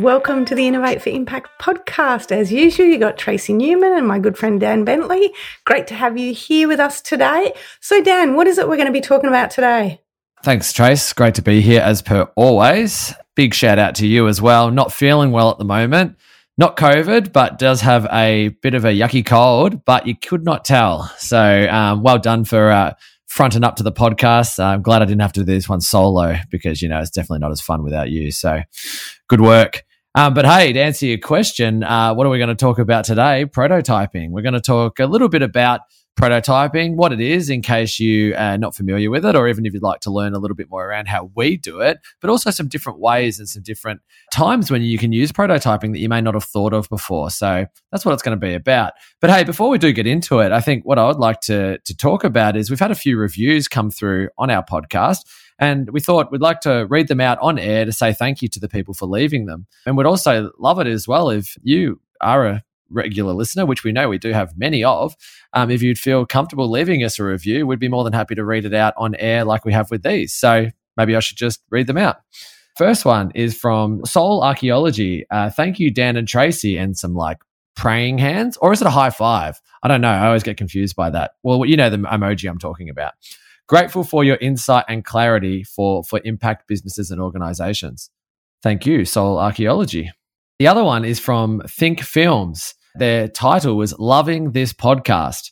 Welcome to the Innovate for Impact podcast. As usual, you got Tracy Newman and my good friend Dan Bentley. Great to have you here with us today. So, Dan, what is it we're going to be talking about today? Thanks, Trace. Great to be here as per always. Big shout out to you as well. Not feeling well at the moment. Not COVID, but does have a bit of a yucky cold, but you could not tell. So, um, well done for uh, fronting up to the podcast. I'm glad I didn't have to do this one solo because, you know, it's definitely not as fun without you. So, good work. Um, but hey, to answer your question, uh, what are we going to talk about today? Prototyping. We're going to talk a little bit about prototyping, what it is, in case you are not familiar with it, or even if you'd like to learn a little bit more around how we do it, but also some different ways and some different times when you can use prototyping that you may not have thought of before. So that's what it's going to be about. But hey, before we do get into it, I think what I would like to, to talk about is we've had a few reviews come through on our podcast. And we thought we'd like to read them out on air to say thank you to the people for leaving them. And we'd also love it as well if you are a regular listener, which we know we do have many of, um, if you'd feel comfortable leaving us a review, we'd be more than happy to read it out on air like we have with these. So maybe I should just read them out. First one is from Soul Archaeology. Uh, thank you, Dan and Tracy, and some like praying hands, or is it a high five? I don't know. I always get confused by that. Well, you know the emoji I'm talking about. Grateful for your insight and clarity for, for impact businesses and organizations. Thank you, Soul Archaeology. The other one is from Think Films. Their title was Loving This Podcast.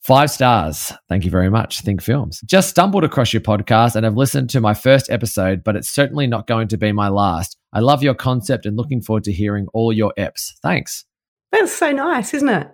Five stars. Thank you very much. Think Films. Just stumbled across your podcast and have listened to my first episode, but it's certainly not going to be my last. I love your concept and looking forward to hearing all your EPs. Thanks. That's so nice, isn't it?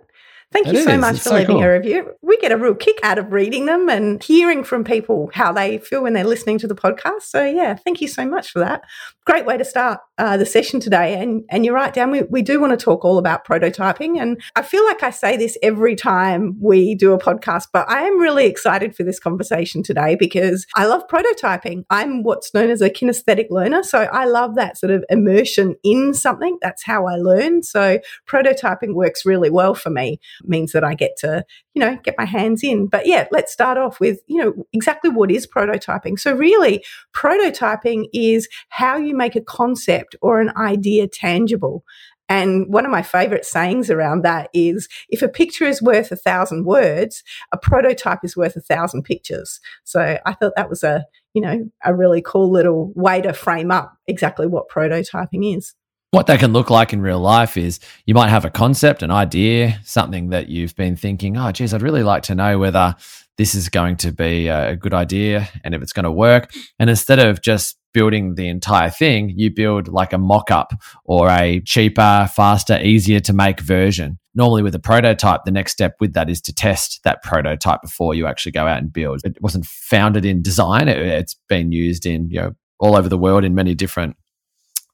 Thank It you so is. much It's for so leaving cool. a review. We get a real kick out of reading them and hearing from people how they feel when they're listening to the podcast. So, yeah, thank you so much for that. Great way to start uh, the session today. And and you're right, Dan. We, we do want to talk all about prototyping. And I feel like I say this every time we do a podcast, but I am really excited for this conversation today because I love prototyping. I'm what's known as a kinesthetic learner. So I love that sort of immersion in something. That's how I learn. So prototyping works really well for me means that I get to, you know, get my hands in. But yeah, let's start off with, you know, exactly what is prototyping. So really, prototyping is how you make a concept or an idea tangible. And one of my favorite sayings around that is if a picture is worth a thousand words, a prototype is worth a thousand pictures. So I thought that was a, you know, a really cool little way to frame up exactly what prototyping is. What that can look like in real life is you might have a concept, an idea, something that you've been thinking, oh, geez, I'd really like to know whether this is going to be a good idea and if it's going to work. And instead of just building the entire thing, you build like a mock up or a cheaper, faster, easier to make version. Normally, with a prototype, the next step with that is to test that prototype before you actually go out and build. It wasn't founded in design, it, it's been used in, you know, all over the world in many different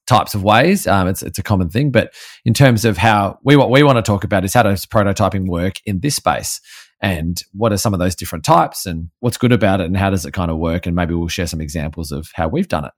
types of ways. Um, it's it's a common thing, but in terms of how we what we want to talk about is how does prototyping work in this space, and what are some of those different types, and what's good about it, and how does it kind of work, and maybe we'll share some examples of how we've done it.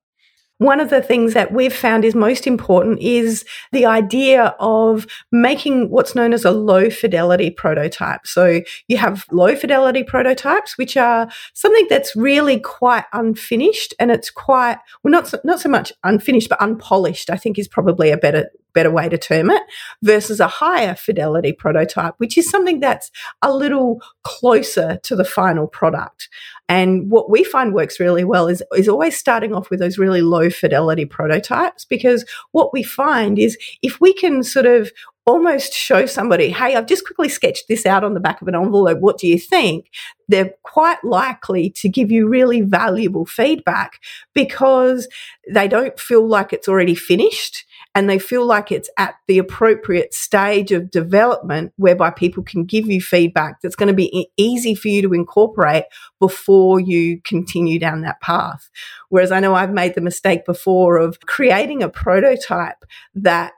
One of the things that we've found is most important is the idea of making what's known as a low fidelity prototype. So you have low fidelity prototypes, which are something that's really quite unfinished and it's quite, well, not so, not so much unfinished, but unpolished, I think is probably a better, better way to term it versus a higher fidelity prototype, which is something that's a little closer to the final product. And what we find works really well is, is always starting off with those really low fidelity prototypes because what we find is if we can sort of almost show somebody, hey, I've just quickly sketched this out on the back of an envelope. What do you think? They're quite likely to give you really valuable feedback because they don't feel like it's already finished and they feel like it's at the appropriate stage of development whereby people can give you feedback that's going to be easy for you to incorporate before you continue down that path. Whereas I know I've made the mistake before of creating a prototype that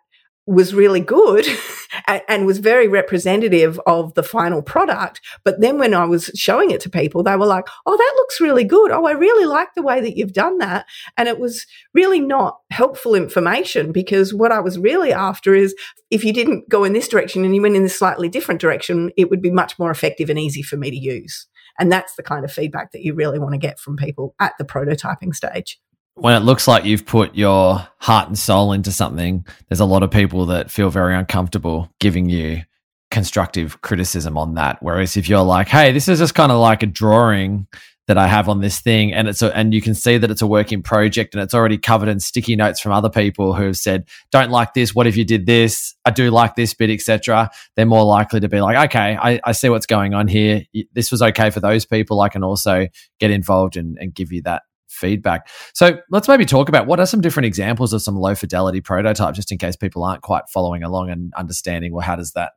was really good and was very representative of the final product. But then when I was showing it to people, they were like, Oh, that looks really good. Oh, I really like the way that you've done that. And it was really not helpful information because what I was really after is if you didn't go in this direction and you went in this slightly different direction, it would be much more effective and easy for me to use. And that's the kind of feedback that you really want to get from people at the prototyping stage when it looks like you've put your heart and soul into something, there's a lot of people that feel very uncomfortable giving you constructive criticism on that. Whereas if you're like, hey, this is just kind of like a drawing that I have on this thing, and it's a, and you can see that it's a working project, and it's already covered in sticky notes from other people who have said, "Don't like this. What if you did this? I do like this bit, etc." They're more likely to be like, "Okay, I, I see what's going on here. This was okay for those people. I can also get involved and, and give you that feedback. So let's maybe talk about what are some different examples of some low fidelity prototypes, just in case people aren't quite following along and understanding, well, how does that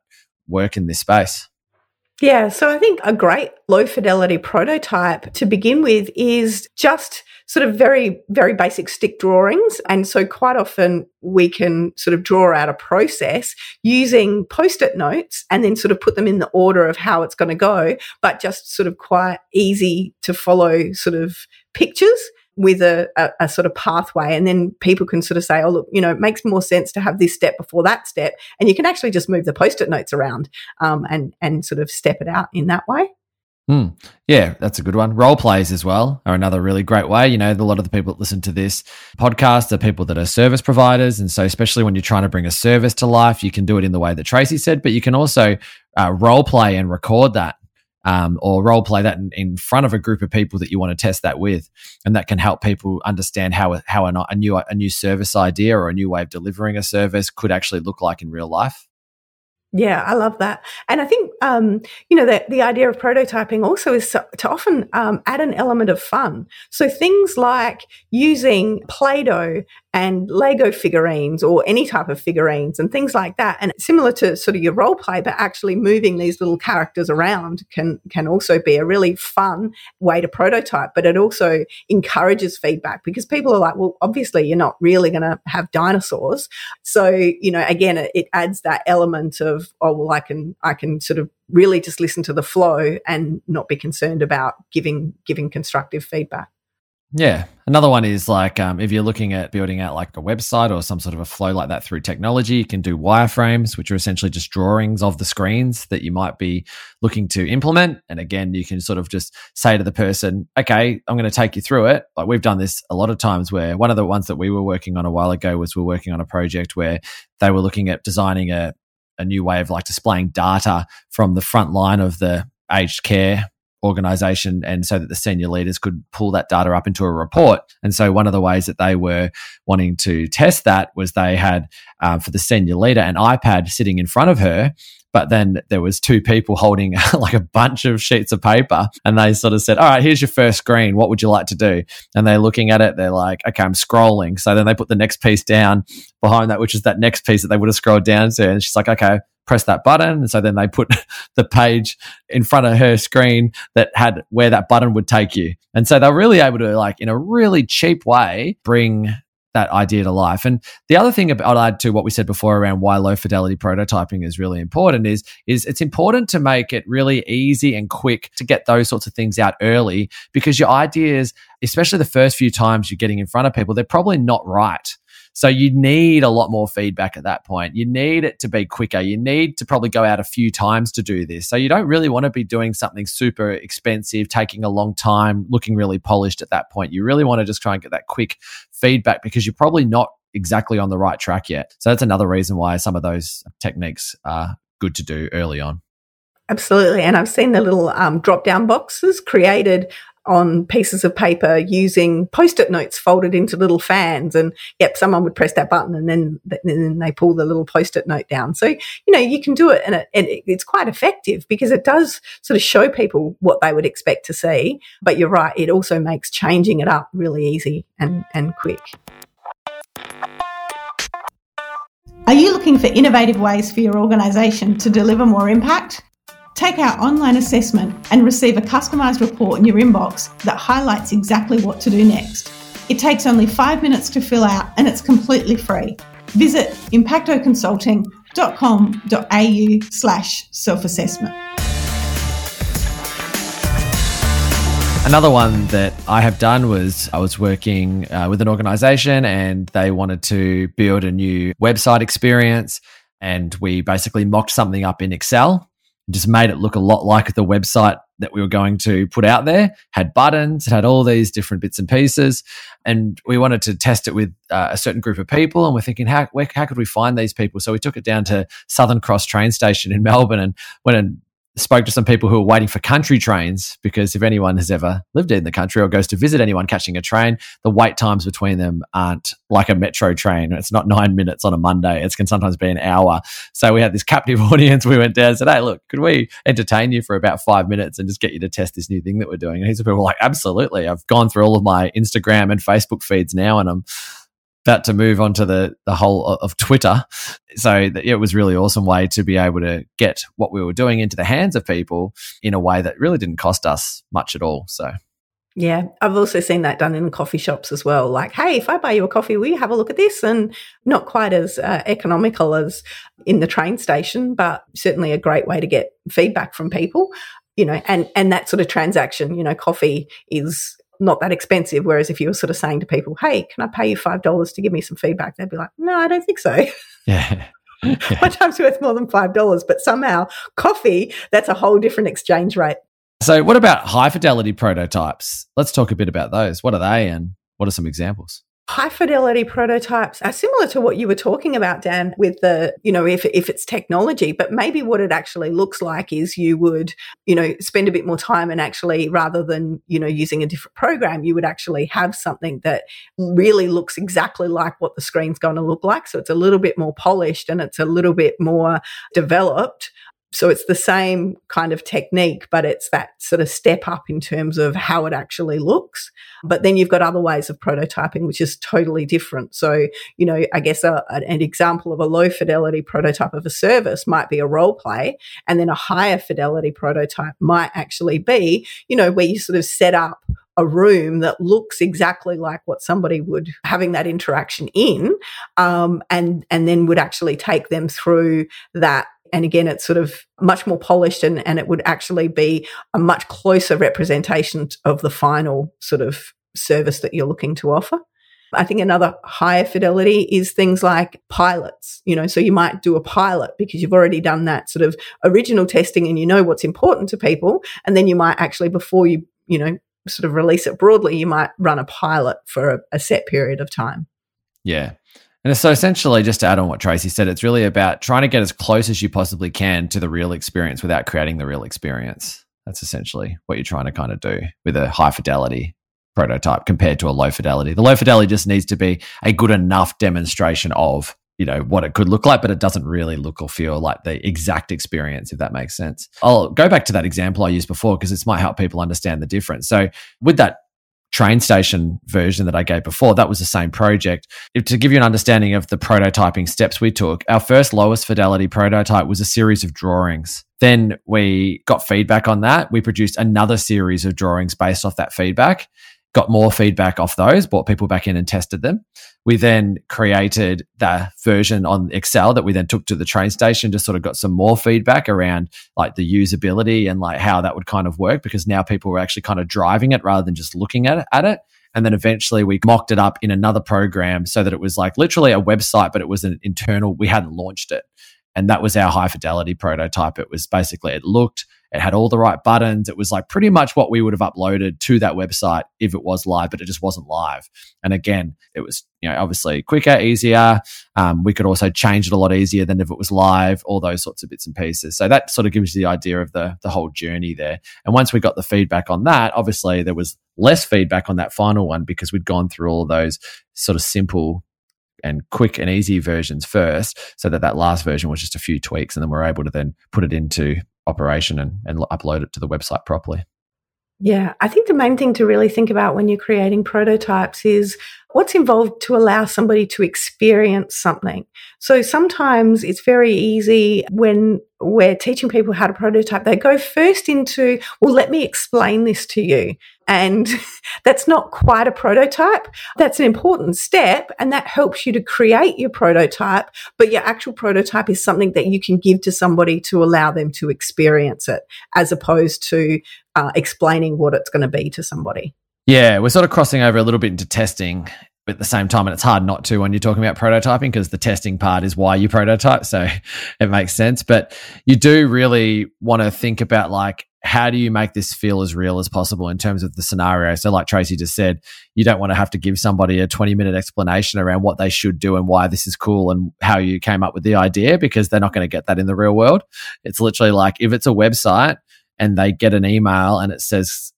work in this space? Yeah, so I think a great low fidelity prototype to begin with is just sort of very, very basic stick drawings. And so quite often we can sort of draw out a process using post it notes and then sort of put them in the order of how it's going to go, but just sort of quite easy to follow sort of pictures with a, a, a, sort of pathway. And then people can sort of say, oh, look, you know, it makes more sense to have this step before that step. And you can actually just move the post it notes around um, and, and sort of step it out in that way. Mm. Yeah, that's a good one. Role plays as well are another really great way. You know, a lot of the people that listen to this podcast are people that are service providers. And so, especially when you're trying to bring a service to life, you can do it in the way that Tracy said, but you can also uh, role play and record that um, or role play that in, in, front of a group of people that you want to test that with, and that can help people understand how how a, new a new service idea or a new way of delivering a service could actually look like in real life. Yeah, I love that. And I think, um, you know, the, the idea of prototyping also is to, to often um, add an element of fun. So things like using Play Doh and Lego figurines or any type of figurines and things like that. And similar to sort of your role play, but actually moving these little characters around can, can also be a really fun way to prototype, but it also encourages feedback because people are like, well, obviously you're not really going to have dinosaurs. So, you know, again, it, it adds that element of, oh, well, I can, I can sort of really just listen to the flow and not be concerned about giving, giving constructive feedback. Yeah. Another one is like um, if you're looking at building out like a website or some sort of a flow like that through technology, you can do wireframes, which are essentially just drawings of the screens that you might be looking to implement. And again, you can sort of just say to the person, okay, I'm going to take you through it. Like we've done this a lot of times where one of the ones that we were working on a while ago was we're working on a project where they were looking at designing a, a new way of like displaying data from the front line of the aged care organization and so that the senior leaders could pull that data up into a report. And so one of the ways that they were wanting to test that was they had uh, for the senior leader an iPad sitting in front of her but then there was two people holding like a bunch of sheets of paper and they sort of said all right here's your first screen. What would you like to do? And they're looking at it. They're like okay i'm scrolling. So then they put the next piece down behind that which is that next piece that they would have scrolled down to. And she's like okay press that button. And so then they put the page in front of her screen that had where that button would take you. And so they're really able to, like, in a really cheap way, bring that idea to life. And the other thing I'll add to what we said before around why low fidelity prototyping is really important is is it's important to make it really easy and quick to get those sorts of things out early because your ideas, especially the first few times you're getting in front of people, they're probably not right. So you need a lot more feedback at that point. You need it to be quicker. You need to probably go out a few times to do this. So you don't really want to be doing something super expensive, taking a long time, looking really polished at that point. You really want to just try and get that quick feedback because you're probably not exactly on the right track yet. So that's another reason why some of those techniques are good to do early on. Absolutely. And I've seen the little um, drop down boxes created on pieces of paper using post-it notes folded into little fans. And yep someone would press that button and then then they pull the little post-it note down. So you know you can do it and, it, and it's quite effective because it does sort of show people what they would expect to see. But you're right it also makes changing it up really easy and and quick. Are you looking for innovative ways for your organisation to deliver more impact Take our online assessment and receive a customised report in your inbox that highlights exactly what to do next. It takes only five minutes to fill out and it's completely free. visit impactoconsulting.com.au slash self-assessment. Another one that I have done was I was working uh, with an organization and they wanted to build a new website experience. And we basically mocked something up in Excel, just made it look a lot like the website that we were going to put out there. Had buttons, it had all these different bits and pieces. And we wanted to test it with uh, a certain group of people. And we're thinking, how, where, how could we find these people? So we took it down to Southern Cross train station in Melbourne and went and spoke to some people who were waiting for country trains because if anyone has ever lived in the country or goes to visit anyone catching a train, the wait times between them aren't like a metro train. It's not nine minutes on a Monday. It can sometimes be an hour. So we had this captive audience. We went down and said, Hey, look, could we entertain you for about five minutes and just get you to test this new thing that we're doing? And these people were like, Absolutely. I've gone through all of my Instagram and Facebook feeds now and I'm about to move on to the, the whole of Twitter. So it was really awesome way to be able to get what we were doing into the hands of people in a way that really didn't cost us much at all. So yeah, I've also seen that done in coffee shops as well. Like, hey, if I buy you a coffee, will you have a look at this? And not quite as uh, economical as in the train station, but certainly a great way to get feedback from people. You know, and and that sort of transaction, you know, coffee is not that expensive. Whereas if you were sort of saying to people, hey, can I pay you $5 to give me some feedback? They'd be like, no, I don't think so. Yeah. yeah. My time's worth more than $5. But somehow coffee, that's a whole different exchange rate. So, what about high fidelity prototypes? Let's talk a bit about those. What are they and what are some examples? High fidelity prototypes are similar to what you were talking about dan with the you know if, if it's technology but maybe what it actually looks like is you would you know spend a bit more time and actually rather than you know using a different program you would actually have something that really looks exactly like what the screen's going to look like. So it's a little bit more polished and it's a little bit more developed so it's the same kind of technique, but it's that sort of step up in terms of how it actually looks. But then you've got other ways of prototyping, which is totally different. So, you know, I guess a, an example of a low fidelity prototype of a service might be a role play. And then a higher fidelity prototype might actually be, you know, where you sort of set up a room that looks exactly like what somebody would having that interaction in, um, and and then would actually take them through that and again, it's sort of much more polished and, and it would actually be a much closer representation of the final sort of service that you're looking to offer. I think another higher fidelity is things like pilots, you know, so you might do a pilot because you've already done that sort of original testing and you know what's important to people. And then you might actually, before you, you know, sort of release it broadly, you might run a pilot for a, a set period of time. Yeah. And so essentially, just to add on what Tracy said, it's really about trying to get as close as you possibly can to the real experience without creating the real experience. That's essentially what you're trying to kind of do with a high fidelity prototype compared to a low fidelity. The low fidelity just needs to be a good enough demonstration of, you know, what it could look like, but it doesn't really look or feel like the exact experience, if that makes sense. I'll go back to that example I used before because this might help people understand the difference. So with that train station version that I gave before, that was the same project. If, to give you an understanding of the prototyping steps we took, our first lowest fidelity prototype was a series of drawings. Then we got feedback on that. We produced another series of drawings based off that feedback got more feedback off those, brought people back in and tested them. We then created the version on Excel that we then took to the train station, just sort of got some more feedback around like the usability and like how that would kind of work because now people were actually kind of driving it rather than just looking at it. At it. And then eventually we mocked it up in another program so that it was like literally a website, but it was an internal, we hadn't launched it. And that was our high fidelity prototype. It was basically, it looked, it had all the right buttons. It was like pretty much what we would have uploaded to that website if it was live, but it just wasn't live. And again, it was, you know, obviously quicker, easier. Um, we could also change it a lot easier than if it was live, all those sorts of bits and pieces. So that sort of gives you the idea of the, the whole journey there. And once we got the feedback on that, obviously there was less feedback on that final one because we'd gone through all those sort of simple and quick and easy versions first so that that last version was just a few tweaks and then we're able to then put it into operation and, and upload it to the website properly. Yeah, I think the main thing to really think about when you're creating prototypes is what's involved to allow somebody to experience something. So sometimes it's very easy when we're teaching people how to prototype, they go first into, well, let me explain this to you. And that's not quite a prototype. That's an important step and that helps you to create your prototype. But your actual prototype is something that you can give to somebody to allow them to experience it as opposed to uh, explaining what it's going to be to somebody. Yeah, we're sort of crossing over a little bit into testing at the same time, and it's hard not to when you're talking about prototyping because the testing part is why you prototype. So it makes sense. But you do really want to think about like, how do you make this feel as real as possible in terms of the scenario? So, like Tracy just said, you don't want to have to give somebody a 20 minute explanation around what they should do and why this is cool and how you came up with the idea because they're not going to get that in the real world. It's literally like if it's a website and they get an email and it says,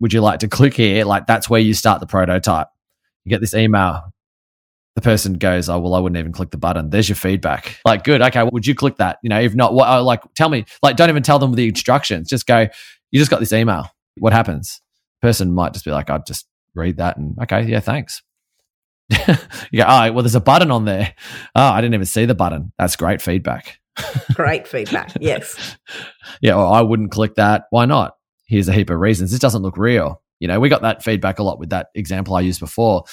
Would you like to click here? Like, that's where you start the prototype you get this email. The person goes, "Oh well, I wouldn't even click the button." There's your feedback. Like, good. Okay, would you click that? You know, if not, what? Oh, like, tell me. Like, don't even tell them the instructions. Just go. You just got this email. What happens? Person might just be like, "I'd just read that and okay, yeah, thanks." you go, "Oh, well, there's a button on there. Oh, I didn't even see the button. That's great feedback." great feedback. Yes. yeah, well, I wouldn't click that. Why not? Here's a heap of reasons. This doesn't look real. You know, we got that feedback a lot with that example I used before.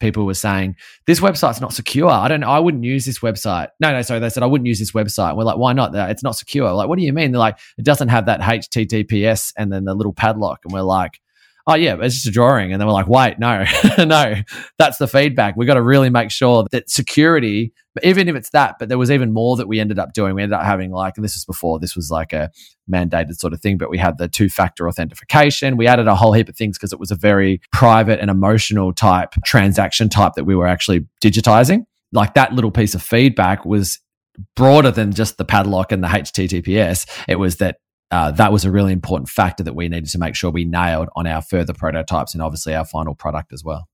People were saying, this website's not secure. I don't I wouldn't use this website. No, no, sorry. They said, I wouldn't use this website. We're like, why not? It's not secure. Like, what do you mean? They're like, it doesn't have that HTTPS and then the little padlock. And we're like, oh yeah, it's just a drawing. And then we're like, wait, no, no, that's the feedback. We got to really make sure that security, even if it's that, but there was even more that we ended up doing. We ended up having like, and this was before, this was like a mandated sort of thing, but we had the two factor authentication. We added a whole heap of things because it was a very private and emotional type transaction type that we were actually digitizing. Like that little piece of feedback was broader than just the padlock and the HTTPS. It was that uh, that was a really important factor that we needed to make sure we nailed on our further prototypes and obviously our final product as well.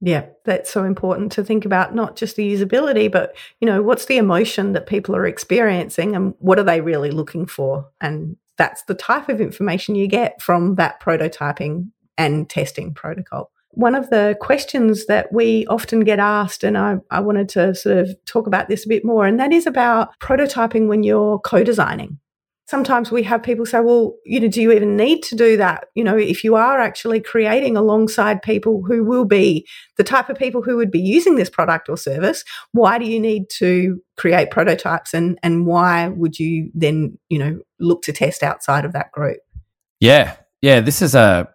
Yeah, that's so important to think about not just the usability, but you know, what's the emotion that people are experiencing and what are they really looking for? And that's the type of information you get from that prototyping and testing protocol. One of the questions that we often get asked, and I, I wanted to sort of talk about this a bit more, and that is about prototyping when you're co designing sometimes we have people say, well, you know, do you even need to do that? You know, if you are actually creating alongside people who will be the type of people who would be using this product or service, why do you need to create prototypes and, and why would you then, you know, look to test outside of that group? Yeah. Yeah. This is a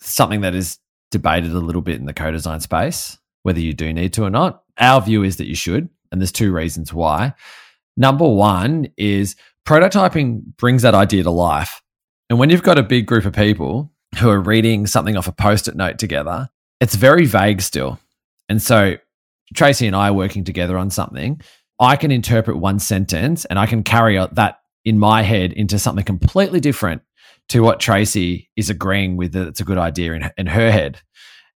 something that is debated a little bit in the co-design space, whether you do need to or not. Our view is that you should, and there's two reasons why. Number one is prototyping brings that idea to life. And when you've got a big group of people who are reading something off a post it note together, it's very vague still. And so Tracy and I are working together on something. I can interpret one sentence and I can carry that in my head into something completely different to what Tracy is agreeing with that it's a good idea in, in her head.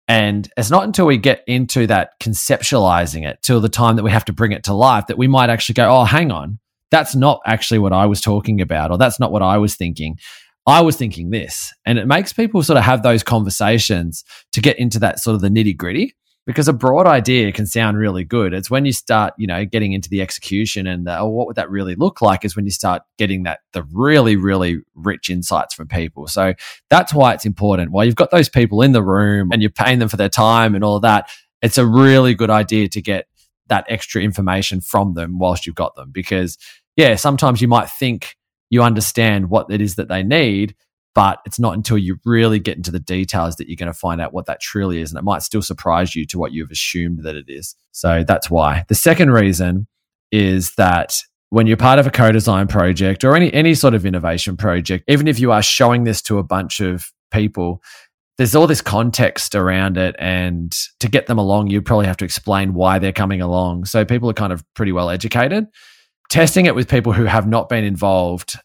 And it's not until we get into that conceptualizing it till the time that we have to bring it to life that we might actually go, oh, hang on that's not actually what I was talking about, or that's not what I was thinking. I was thinking this. And it makes people sort of have those conversations to get into that sort of the nitty gritty because a broad idea can sound really good. It's when you start, you know, getting into the execution and the, oh, what would that really look like is when you start getting that the really, really rich insights from people. So that's why it's important. While you've got those people in the room and you're paying them for their time and all of that, it's a really good idea to get that extra information from them whilst you've got them because yeah, sometimes you might think you understand what it is that they need, but it's not until you really get into the details that you're going to find out what that truly is. And it might still surprise you to what you've assumed that it is. So that's why. The second reason is that when you're part of a co-design project or any, any sort of innovation project, even if you are showing this to a bunch of people, there's all this context around it. And to get them along, you probably have to explain why they're coming along. So people are kind of pretty well educated testing it with people who have not been involved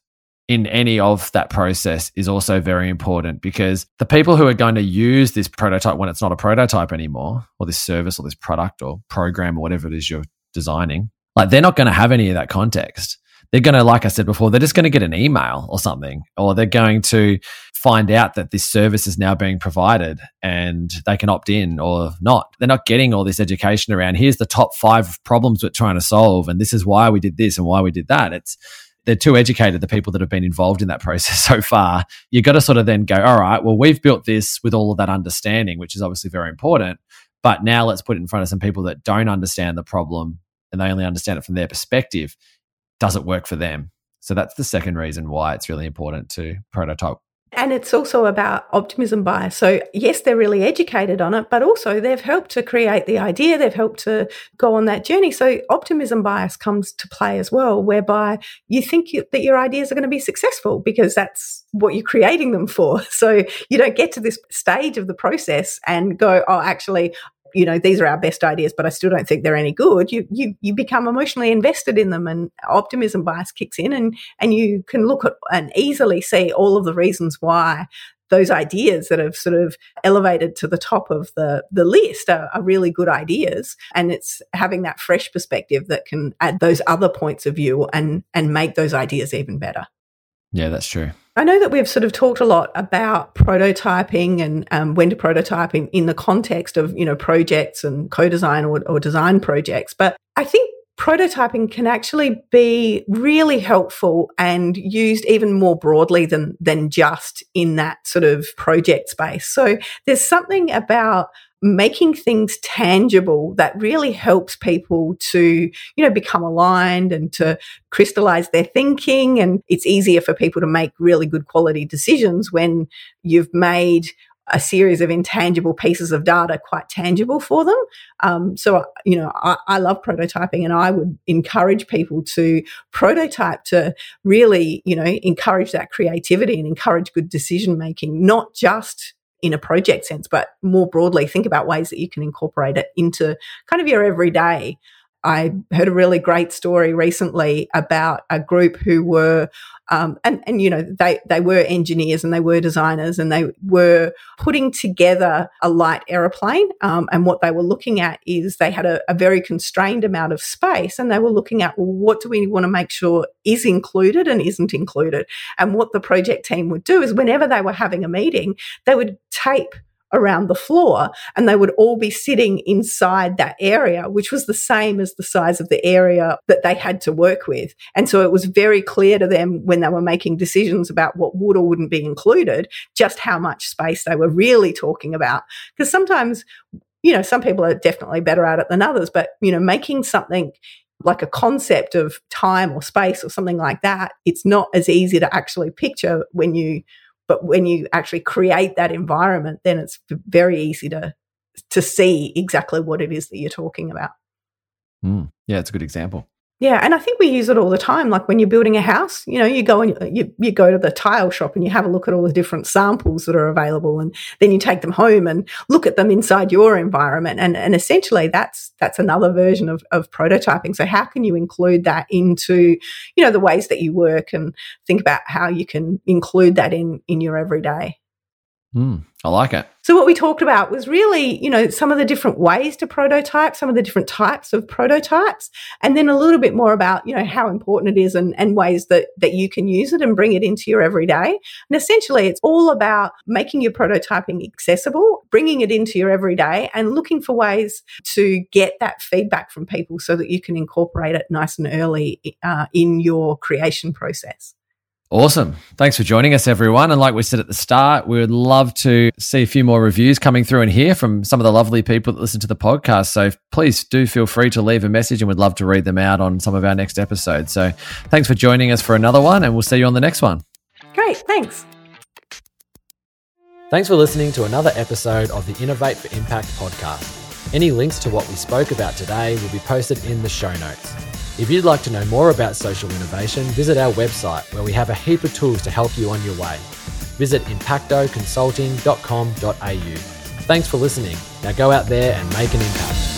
in any of that process is also very important because the people who are going to use this prototype when it's not a prototype anymore, or this service or this product or program or whatever it is you're designing, like they're not going to have any of that context. They're going to, like I said before, they're just going to get an email or something, or they're going to find out that this service is now being provided and they can opt in or not. They're not getting all this education around here's the top five problems we're trying to solve, and this is why we did this and why we did that. It's they're too educated, the people that have been involved in that process so far. You've got to sort of then go, all right, well, we've built this with all of that understanding, which is obviously very important. But now let's put it in front of some people that don't understand the problem and they only understand it from their perspective. Does it work for them? So that's the second reason why it's really important to prototype and it's also about optimism bias. So, yes, they're really educated on it, but also they've helped to create the idea, they've helped to go on that journey. So, optimism bias comes to play as well, whereby you think you, that your ideas are going to be successful because that's what you're creating them for. So, you don't get to this stage of the process and go, oh, actually, you know these are our best ideas but i still don't think they're any good you you you become emotionally invested in them and optimism bias kicks in and and you can look at and easily see all of the reasons why those ideas that have sort of elevated to the top of the, the list are, are, really good ideas. And it's having that fresh perspective that can add those other points of view and, and make those ideas even better. Yeah, that's true. I know that we've sort of talked a lot about prototyping and um, when to prototype in, in the context of, you know, projects and co-design or, or design projects. But I think prototyping can actually be really helpful and used even more broadly than than just in that sort of project space. So there's something about making things tangible that really helps people to, you know, become aligned and to crystallize their thinking. And it's easier for people to make really good quality decisions when you've made a series of intangible pieces of data quite tangible for them. Um, so, you know, I, I, love prototyping and I would encourage people to prototype to really, you know, encourage that creativity and encourage good decision making, not just in a project sense, but more broadly, think about ways that you can incorporate it into kind of your everyday. I heard a really great story recently about a group who were um, and and you know they they were engineers and they were designers and they were putting together a light aeroplane. Um, and what they were looking at is they had a, a, very constrained amount of space, and they were looking at well, what do we want to make sure is included and isn't included. And what the project team would do is whenever they were having a meeting, they would tape around the floor and they would all be sitting inside that area, which was the same as the size of the area that they had to work with. And so it was very clear to them when they were making decisions about what would or wouldn't be included, just how much space they were really talking about. Because sometimes, you know, some people are definitely better at it than others, but, you know, making something like a concept of time or space or something like that, it's not as easy to actually picture when you but when you actually create that environment, then it's very easy to to see exactly what it is that you're talking about. Mm, yeah, it's a good example. Yeah, and I think we use it all the time. Like when you're building a house, you know, you go and uh, you, you go to the tile shop and you have a look at all the different samples that are available, and then you take them home and look at them inside your environment. And and essentially, that's that's another version of of prototyping. So how can you include that into you know the ways that you work and think about how you can include that in in your everyday? Mm, I like it. So what we talked about was really, you know, some of the different ways to prototype, some of the different types of prototypes, and then a little bit more about, you know, how important it is and, and ways that that you can use it and bring it into your everyday. And essentially it's all about making your prototyping accessible, bringing it into your everyday and looking for ways to get that feedback from people so that you can incorporate it nice and early uh, in your creation process. Awesome. Thanks for joining us, everyone. And like we said at the start, we would love to see a few more reviews coming through and hear from some of the lovely people that listen to the podcast. So please do feel free to leave a message and we'd love to read them out on some of our next episodes. So thanks for joining us for another one, and we'll see you on the next one. Great. Thanks. Thanks for listening to another episode of the Innovate for Impact podcast. Any links to what we spoke about today will be posted in the show notes. If you'd like to know more about social innovation, visit our website where we have a heap of tools to help you on your way. Visit impactoconsulting.com.au. Thanks for listening. Now go out there and make an impact.